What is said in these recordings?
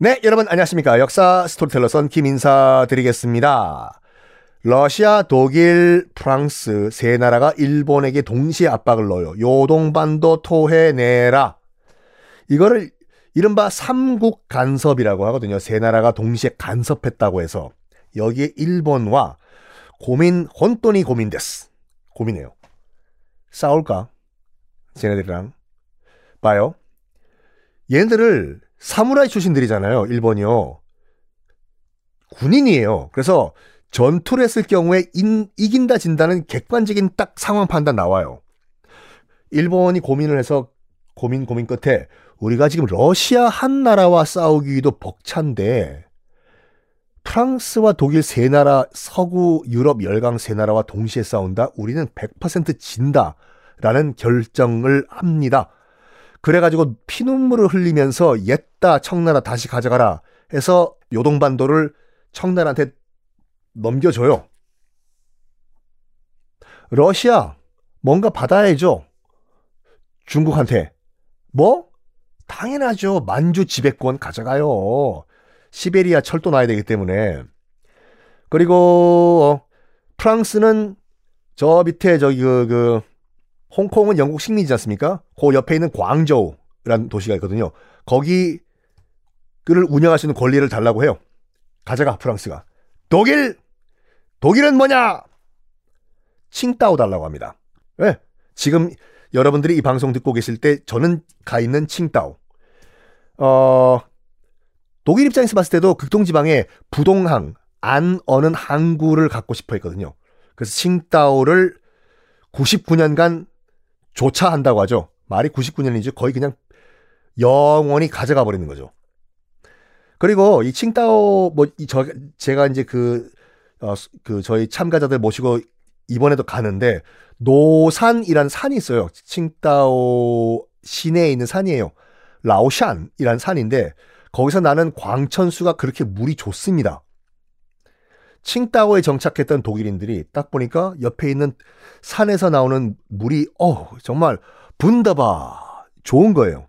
네, 여러분 안녕하십니까. 역사 스토리텔러 썬킴 인사 드리겠습니다. 러시아, 독일, 프랑스 세 나라가 일본에게 동시에 압박을 넣어요. 요동반도 토해내라. 이거를 이른바 삼국 간섭이라고 하거든요. 세 나라가 동시에 간섭했다고 해서 여기에 일본과 고민 혼돈이 고민됐어. 고민해요. 싸울까? 쟤네들이랑 봐요. 얘네들을 사무라이 출신들이잖아요. 일본이요. 군인이에요. 그래서 전투를 했을 경우에 인, 이긴다 진다는 객관적인 딱 상황 판단 나와요. 일본이 고민을 해서 고민 고민 끝에 우리가 지금 러시아 한 나라와 싸우기도 벅찬데 프랑스와 독일 세 나라 서구 유럽 열강 세 나라와 동시에 싸운다. 우리는 100% 진다라는 결정을 합니다. 그래가지고 피눈물을 흘리면서 옛다 청나라 다시 가져가라 해서 요동반도를 청나라한테 넘겨줘요. 러시아 뭔가 받아야죠. 중국한테 뭐? 당연하죠. 만주 지배권 가져가요. 시베리아 철도 놔야 되기 때문에. 그리고 어, 프랑스는 저 밑에 저기 그, 그 홍콩은 영국 식민지지 않습니까? 그 옆에 있는 광저우라는 도시가 있거든요. 거기 그를 운영하시는 권리를 달라고 해요. 가져가 프랑스가. 독일 독일은 뭐냐? 칭따오 달라고 합니다. 왜? 네, 지금 여러분들이 이 방송 듣고 계실 때 저는 가 있는 칭따오. 어, 독일 입장에서 봤을 때도 극동지방에 부동항, 안 어는 항구를 갖고 싶어 했거든요. 그래서 칭따오를 99년간 조차 한다고 하죠. 말이 99년이지 거의 그냥 영원히 가져가 버리는 거죠. 그리고 이 칭따오 뭐 저 제가 이제 그, 어, 그 저희 참가자들 모시고 이번에도 가는데 노산이란 산이 있어요. 칭따오 시내에 있는 산이에요. 라오샨이란 산인데 거기서 나는 광천수가 그렇게 물이 좋습니다. 칭따오에 정착했던 독일인들이 딱 보니까 옆에 있는 산에서 나오는 물이 어 정말 분다바 좋은 거예요.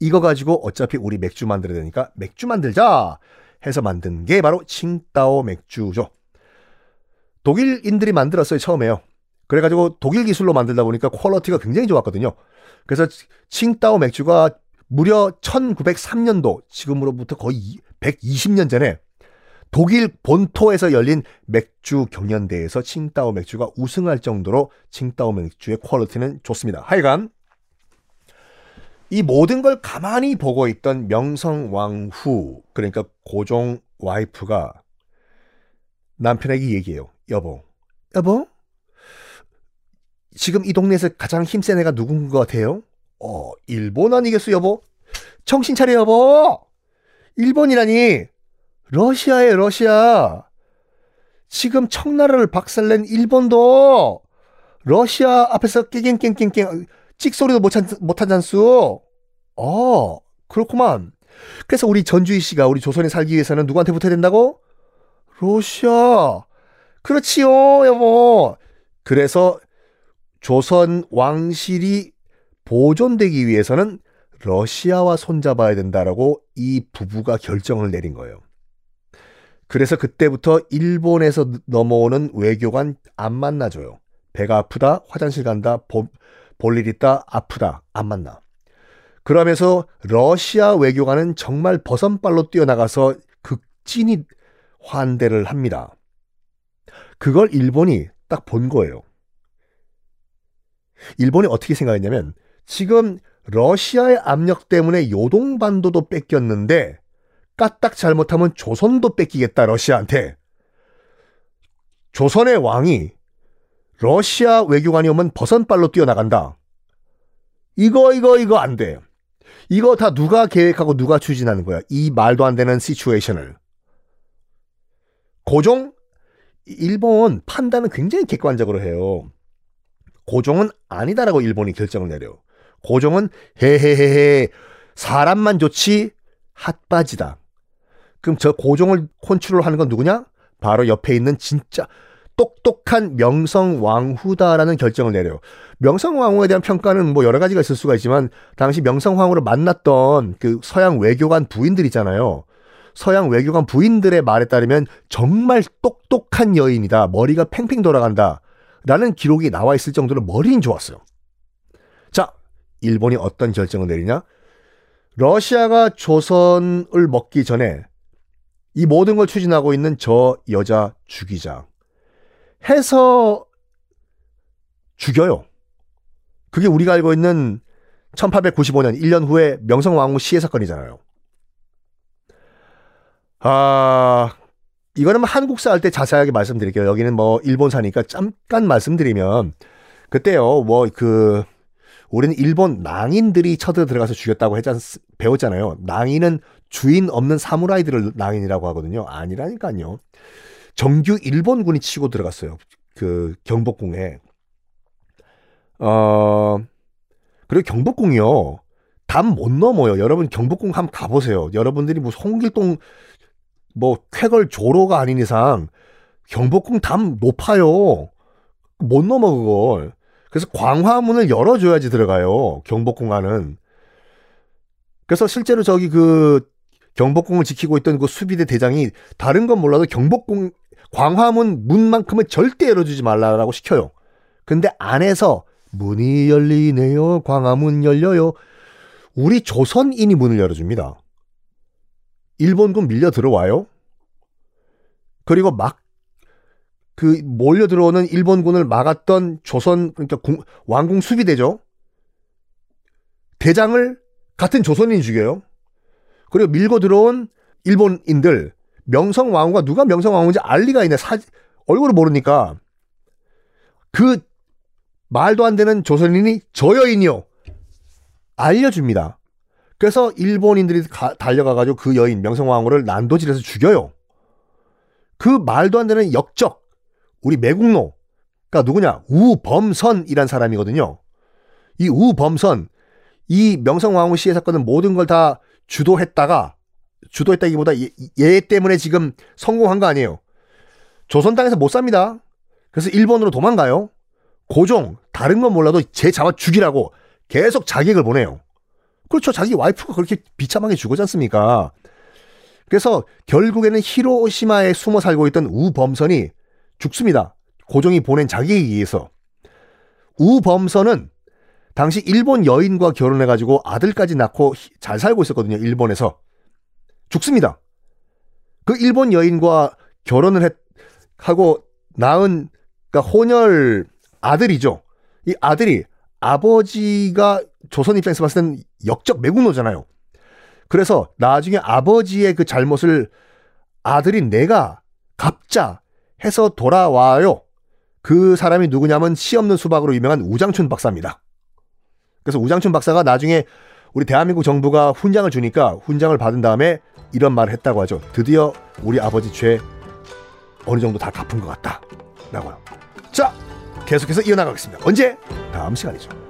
이거 가지고 어차피 우리 맥주 만들어야 되니까 맥주 만들자 해서 만든 게 바로 칭따오 맥주죠. 독일인들이 만들었어요 처음에요. 그래가지고 독일 기술로 만들다 보니까 퀄러티가 굉장히 좋았거든요. 그래서 칭따오 맥주가 무려 1903년도 지금으로부터 거의 120년 전에 독일 본토에서 열린 맥주 경연대회에서 칭따오 맥주가 우승할 정도로 칭따오 맥주의 퀄리티는 좋습니다. 하여간 이 모든 걸 가만히 보고 있던 명성왕후 그러니까 고종 와이프가 남편에게 얘기해요. 여보, 여보, 지금 이 동네에서 가장 힘센 애가 누군 것 같아요? 어, 일본 아니겠어, 여보? 정신 차려, 여보! 일본이라니! 러시아에 러시아. 지금 청나라를 박살낸 일본도 러시아 앞에서 깨갱깽깽깽 찍소리도 못한, 못한 잔수. 어, 그렇구만. 그래서 우리 전주희 씨가 우리 조선에 살기 위해서는 누구한테 붙어야 된다고? 러시아. 그렇지요, 여보. 그래서 조선 왕실이 보존되기 위해서는 러시아와 손잡아야 된다라고 이 부부가 결정을 내린 거예요. 그래서 그때부터 일본에서 넘어오는 외교관 안 만나줘요. 배가 아프다, 화장실 간다, 보, 볼일 있다, 아프다, 안 만나. 그러면서 러시아 외교관은 정말 버선발로 뛰어나가서 극진히 환대를 합니다. 그걸 일본이 딱 본 거예요. 일본이 어떻게 생각했냐면 지금 러시아의 압력 때문에 요동반도도 뺏겼는데 까딱 잘못하면 조선도 뺏기겠다 러시아한테. 조선의 왕이 러시아 외교관이 오면 버선발로 뛰어나간다. 이거 이거 이거 안 돼. 이거 다 누가 계획하고 누가 추진하는 거야. 이 말도 안 되는 시츄에이션을. 고종 일본 판단은 굉장히 객관적으로 해요. 고종은 아니다라고 일본이 결정을 내려. 고종은 헤헤헤헤 사람만 좋지 핫바지다. 그럼 저 고종을 컨트롤 하는 건 누구냐? 바로 옆에 있는 진짜 똑똑한 명성왕후다라는 결정을 내려요. 명성왕후에 대한 평가는 뭐 여러 가지가 있을 수가 있지만 당시 명성왕후를 만났던 그 서양 외교관 부인들 있잖아요. 서양 외교관 부인들의 말에 따르면 정말 똑똑한 여인이다. 머리가 팽팽 돌아간다. 라는 기록이 나와 있을 정도로 머리는 좋았어요. 자, 일본이 어떤 결정을 내리냐? 러시아가 조선을 먹기 전에 이 모든 걸 추진하고 있는 저 여자 죽이자. 해서 죽여요. 그게 우리가 알고 있는 1895년 1년 후에 명성왕후 시해 사건이잖아요. 아, 이거는 뭐 한국사 할 때 자세하게 말씀드릴게요. 여기는 뭐 일본사니까 잠깐 말씀드리면 그때요. 뭐 그 우리는 일본 낭인들이 쳐들어 들어가서 죽였다고 했잖 배웠잖아요. 낭인은 주인 없는 사무라이들을 낭인이라고 하거든요. 아니라니까요. 정규 일본군이 치고 들어갔어요. 그 경복궁에. 어 그리고 경복궁이요. 담 못 넘어요. 여러분 경복궁 한번 가보세요. 여러분들이 뭐 송길동 뭐 쾌걸 조로가 아닌 이상 경복궁 담 높아요. 못 넘어 그걸. 그래서 광화문을 열어줘야지 들어가요. 경복궁 안은. 그래서 실제로 저기 그 경복궁을 지키고 있던 그 수비대 대장이 다른 건 몰라도 경복궁 광화문 문만큼은 절대 열어주지 말라라고 시켜요. 근데 안에서 문이 열리네요. 광화문 열려요. 우리 조선인이 문을 열어줍니다. 일본군 밀려 들어와요. 그리고 막 그 몰려 들어오는 일본군을 막았던 조선 그러니까 공, 왕궁 수비대죠. 대장을 같은 조선인이 죽여요. 그리고 밀고 들어온 일본인들 명성 왕후가 누가 명성 왕후인지 알 리가 있네. 사, 얼굴을 모르니까. 그 말도 안 되는 조선인이 저 여인이요. 알려줍니다. 그래서 일본인들이 가, 달려가가지고 그 여인 명성 왕후를 난도질해서 죽여요. 그 말도 안 되는 역적 우리 매국노가 누구냐 우범선이란 사람이거든요. 이 우범선 이 명성왕후 시해 사건은 모든 걸 다 주도했다가 주도했다기보다 얘, 얘 때문에 지금 성공한 거 아니에요. 조선 땅에서 못 삽니다. 그래서 일본으로 도망가요. 고종 다른 건 몰라도 제 잡아 죽이라고 계속 자객을 보내요. 그렇죠. 자기 와이프가 그렇게 비참하게 죽었지 않습니까? 그래서 결국에는 히로시마에 숨어 살고 있던 우범선이 죽습니다. 고종이 보낸 자기에 의해서. 우범선은 당시 일본 여인과 결혼해가지고 아들까지 낳고 잘 살고 있었거든요. 일본에서. 죽습니다. 그 일본 여인과 결혼을 했, 하고 낳은, 그러니까 혼혈 아들이죠. 이 아들이 아버지가 조선 입장에서 봤을 땐 역적 매국노잖아요. 그래서 나중에 아버지의 그 잘못을 아들이 내가 갚자 해서 돌아와요. 그 사람이 누구냐면 시 없는 수박으로 유명한 우장춘 박사입니다. 그래서 우장춘 박사가 나중에 우리 대한민국 정부가 훈장을 주니까 훈장을 받은 다음에 이런 말을 했다고 하죠. 드디어 우리 아버지 죄 어느 정도 다 갚은 것 같다. 라고요. 자, 계속해서 이어나가겠습니다. 언제? 다음 시간이죠.